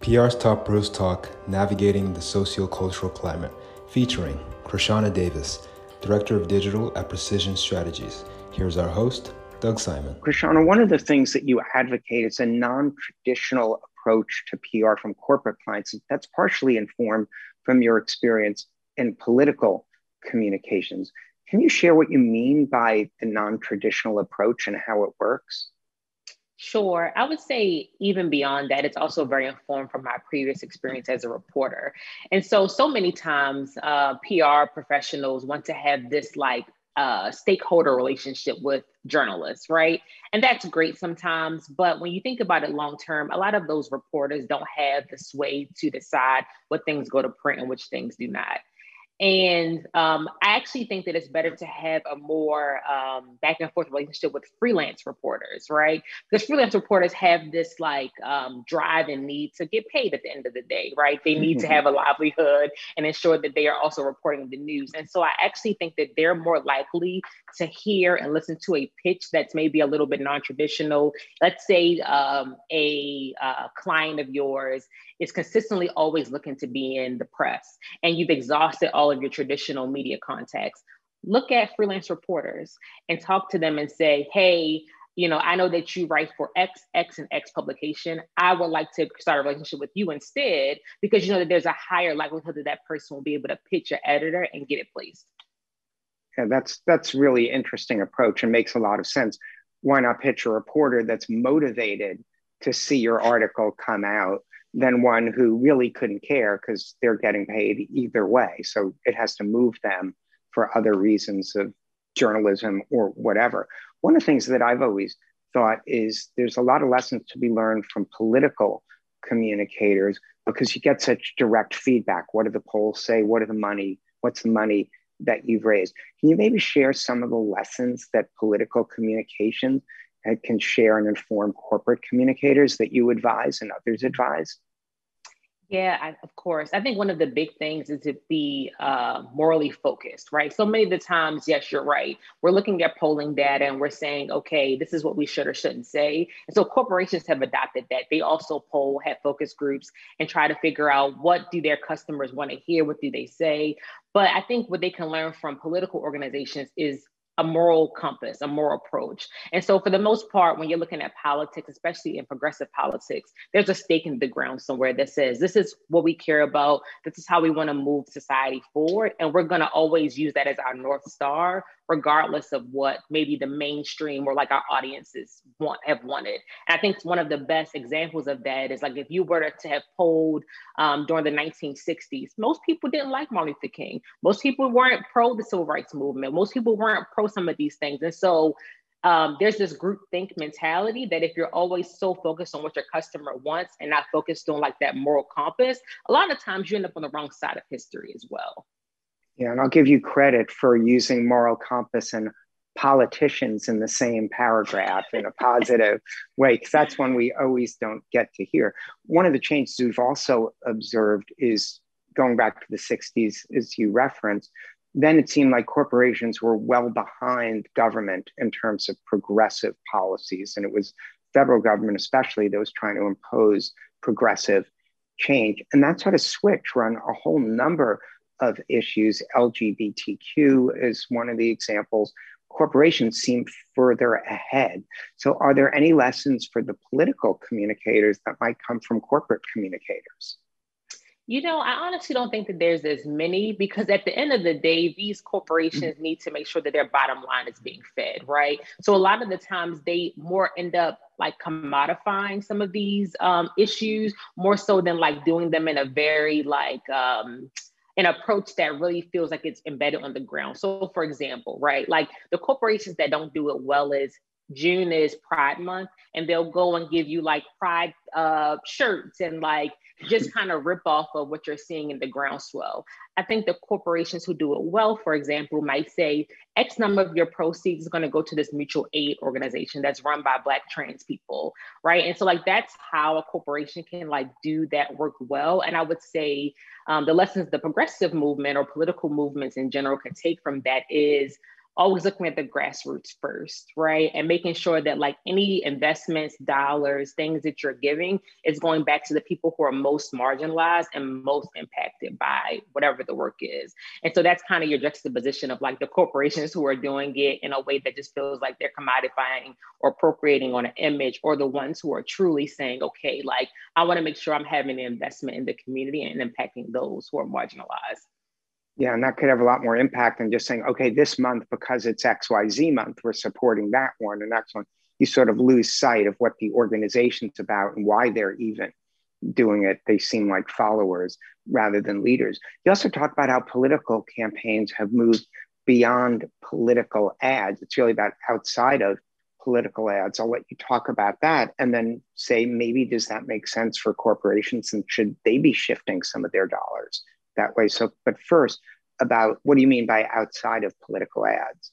PR's Top Pros Talk Navigating the Sociocultural Climate, featuring Krishana Davis, Director of Digital at Precision Strategies. Here's our host, Doug Simon. Krishana, one of the things that you advocate is a non traditional approach to PR from corporate clients. That's partially informed from your experience in political communications. Can you share what you mean by the non traditional approach and how it works? Sure. I would say, even beyond that, it's also very informed from my previous experience as a reporter. And so, so many times, uh, PR professionals want to have this like uh, stakeholder relationship with journalists, right? And that's great sometimes. But when you think about it long term, a lot of those reporters don't have the sway to decide what things go to print and which things do not. And um, I actually think that it's better to have a more um, back and forth relationship with freelance reporters, right? Because freelance reporters have this like um, drive and need to get paid at the end of the day, right? They need to have a livelihood and ensure that they are also reporting the news. And so I actually think that they're more likely to hear and listen to a pitch that's maybe a little bit non traditional. Let's say um, a uh, client of yours is consistently always looking to be in the press and you've exhausted all of your traditional media contacts, look at freelance reporters and talk to them and say, hey, you know, I know that you write for X, X, and X publication. I would like to start a relationship with you instead because you know that there's a higher likelihood that that person will be able to pitch your editor and get it placed. Yeah, that's that's really interesting approach and makes a lot of sense. Why not pitch a reporter that's motivated to see your article come out than one who really couldn't care because they're getting paid either way. So it has to move them for other reasons of journalism or whatever. One of the things that I've always thought is there's a lot of lessons to be learned from political communicators because you get such direct feedback. What do the polls say? What are the money? What's the money that you've raised? Can you maybe share some of the lessons that political communication can share and inform corporate communicators that you advise and others advise? Yeah, I, of course. I think one of the big things is to be uh, morally focused, right? So many of the times, yes, you're right. We're looking at polling data and we're saying, okay, this is what we should or shouldn't say. And so corporations have adopted that. They also poll, have focus groups, and try to figure out what do their customers want to hear, what do they say. But I think what they can learn from political organizations is a moral compass, a moral approach. And so, for the most part, when you're looking at politics, especially in progressive politics, there's a stake in the ground somewhere that says, this is what we care about. This is how we want to move society forward. And we're going to always use that as our North Star regardless of what maybe the mainstream or like our audiences want have wanted. And I think one of the best examples of that is like if you were to have polled um, during the 1960s, most people didn't like Martin Luther King. Most people weren't pro the civil rights movement. Most people weren't pro some of these things. And so um, there's this group think mentality that if you're always so focused on what your customer wants and not focused on like that moral compass, a lot of times you end up on the wrong side of history as well. Yeah, and I'll give you credit for using moral compass and politicians in the same paragraph in a positive way, because that's one we always don't get to hear. One of the changes we've also observed is going back to the 60s, as you referenced, then it seemed like corporations were well behind government in terms of progressive policies. And it was federal government, especially, that was trying to impose progressive change. And that sort of switch run a whole number of issues. LGBTQ is one of the examples. Corporations seem further ahead. So, are there any lessons for the political communicators that might come from corporate communicators? You know, I honestly don't think that there's as many because at the end of the day, these corporations mm-hmm. need to make sure that their bottom line is being fed, right? So a lot of the times they more end up like commodifying some of these um, issues more so than like doing them in a very like um, an approach that really feels like it's embedded on the ground. So, for example, right, like the corporations that don't do it well is June is Pride Month, and they'll go and give you like Pride uh, shirts and like just kind of rip off of what you're seeing in the groundswell. I think the corporations who do it well, for example, might say X number of your proceeds is going to go to this mutual aid organization that's run by Black trans people, right? And so, like, that's how a corporation can like do that work well. And I would say um, the lessons the progressive movement or political movements in general can take from that is always looking at the grassroots first, right? And making sure that like any investments, dollars, things that you're giving is going back to the people who are most marginalized and most impacted by whatever the work is. And so that's kind of your juxtaposition of like the corporations who are doing it in a way that just feels like they're commodifying or appropriating on an image, or the ones who are truly saying, okay, like I want to make sure I'm having an investment in the community and impacting those who are marginalized. Yeah, and that could have a lot more impact than just saying, okay, this month, because it's XYZ month, we're supporting that one and next one. You sort of lose sight of what the organization's about and why they're even doing it. They seem like followers rather than leaders. You also talk about how political campaigns have moved beyond political ads. It's really about outside of political ads. I'll let you talk about that and then say maybe does that make sense for corporations and should they be shifting some of their dollars that way. So, but first, about what do you mean by outside of political ads?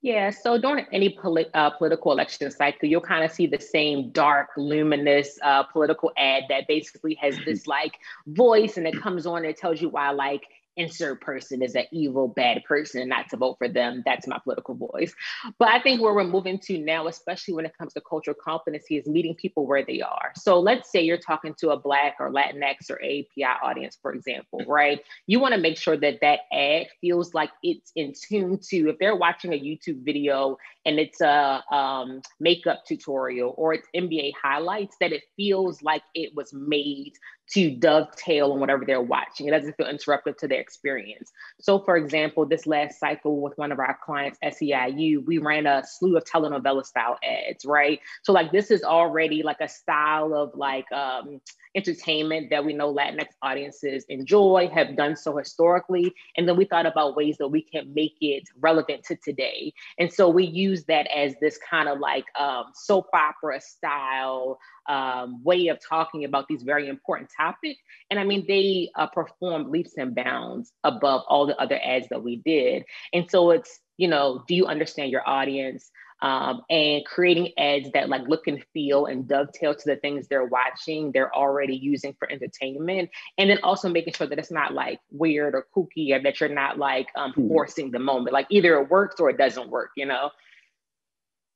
Yeah, so during any poli- uh, political election cycle, you'll kind of see the same dark, luminous uh, political ad that basically has this like voice and it comes on and it tells you why like insert person is an evil, bad person and not to vote for them. That's my political voice. But I think where we're moving to now, especially when it comes to cultural competency, is meeting people where they are. So let's say you're talking to a Black or Latinx or API audience, for example, right? You want to make sure that that ad feels like it's in tune to, if they're watching a YouTube video and it's a um, makeup tutorial or it's NBA highlights, that it feels like it was made to dovetail on whatever they're watching. It doesn't feel interruptive to their experience. So, for example, this last cycle with one of our clients, SEIU, we ran a slew of telenovela style ads, right? So, like, this is already like a style of like um, entertainment that we know Latinx audiences enjoy, have done so historically. And then we thought about ways that we can make it relevant to today. And so we use that as this kind of like um, soap opera style um, way of talking about these very important topics. And I mean, they uh, performed leaps and bounds above all the other ads that we did. And so it's, you know, do you understand your audience? Um, and creating ads that like look and feel and dovetail to the things they're watching, they're already using for entertainment. And then also making sure that it's not like weird or kooky or that you're not like um, hmm. forcing the moment. Like either it works or it doesn't work, you know?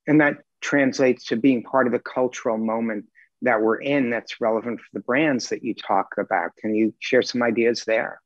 And that translates to being part of the cultural moment that we're in that's relevant for the brands that you talk about. Can you share some ideas there?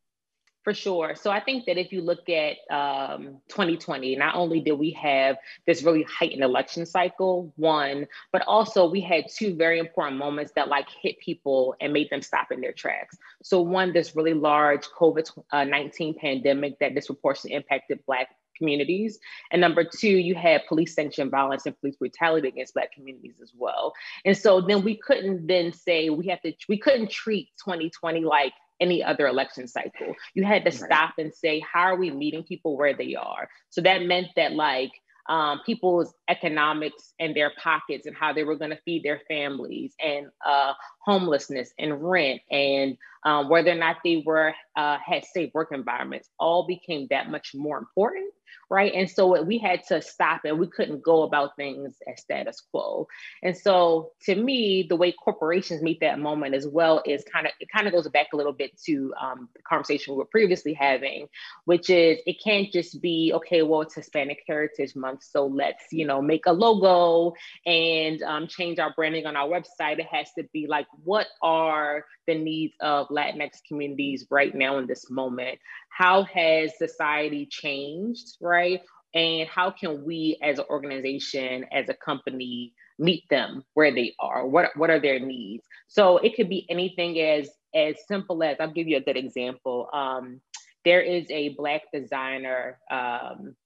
For sure. So I think that if you look at um, 2020, not only did we have this really heightened election cycle, one, but also we had two very important moments that like hit people and made them stop in their tracks. So one, this really large COVID-19 pandemic that disproportionately impacted Black communities. And number two, you had police sanctioned violence and police brutality against Black communities as well. And so then we couldn't then say we have to, we couldn't treat 2020 like any other election cycle. You had to stop and say, how are we meeting people where they are? So that meant that like um, people's economics and their pockets and how they were going to feed their families and uh, homelessness and rent and um, whether or not they were uh, had safe work environments all became that much more important right? And so we had to stop it we couldn't go about things as status quo. And so to me the way corporations meet that moment as well is kind of it kind of goes back a little bit to um, the conversation we were previously having which is it can't just be okay well it's hispanic heritage month so let's you know make a logo and um, change our branding on our website. It has to be like what are the needs of Latinx communities right now in this moment? How has society changed, right? And how can we as an organization, as a company, meet them where they are? What, what are their needs? So it could be anything as, as simple as, I'll give you a good example. Um, there is a Black designer um,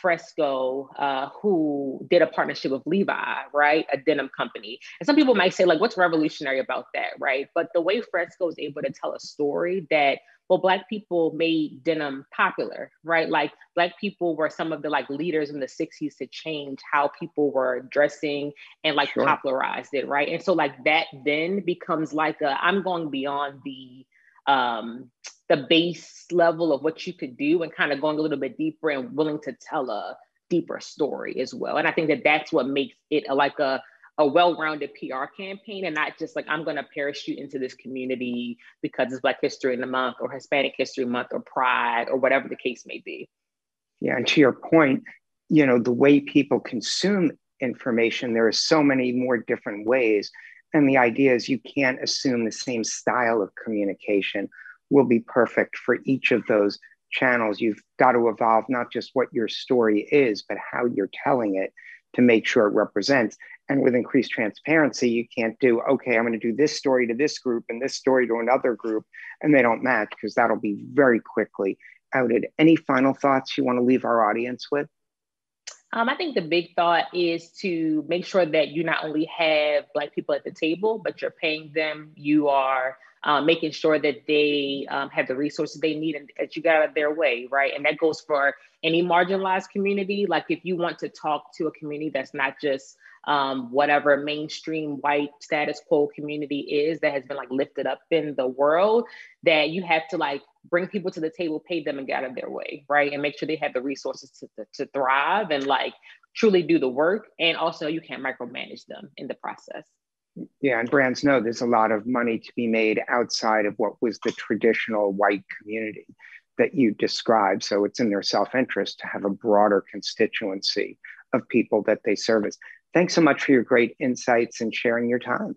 Fresco, uh, who did a partnership with Levi, right? A denim company. And some people might say, like, what's revolutionary about that, right? But the way Fresco is able to tell a story that, well, Black people made denim popular, right? Like, Black people were some of the like leaders in the 60s to change how people were dressing and like sure. popularized it, right? And so, like, that then becomes like a, I'm going beyond the, um, the base level of what you could do and kind of going a little bit deeper and willing to tell a deeper story as well. And I think that that's what makes it a, like a, a well-rounded PR campaign and not just like I'm going to parachute into this community because it's Black History in the Month or Hispanic History Month or Pride or whatever the case may be. Yeah, and to your point, you know, the way people consume information, there are so many more different ways. And the idea is you can't assume the same style of communication will be perfect for each of those channels. You've got to evolve not just what your story is, but how you're telling it to make sure it represents. And with increased transparency, you can't do, okay, I'm going to do this story to this group and this story to another group, and they don't match because that'll be very quickly outed. Any final thoughts you want to leave our audience with? Um, I think the big thought is to make sure that you not only have Black people at the table, but you're paying them. You are um, making sure that they um, have the resources they need and that you got out of their way, right? And that goes for any marginalized community. Like if you want to talk to a community that's not just um, whatever mainstream white status quo community is that has been like lifted up in the world, that you have to like bring people to the table, pay them and get out of their way, right? And make sure they have the resources to, to, to thrive and like truly do the work. And also, you can't micromanage them in the process. Yeah, and brands know there's a lot of money to be made outside of what was the traditional white community that you described. So it's in their self interest to have a broader constituency of people that they service. Thanks so much for your great insights and sharing your time.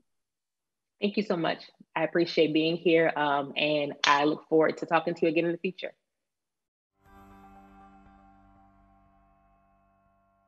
Thank you so much. I appreciate being here um, and I look forward to talking to you again in the future.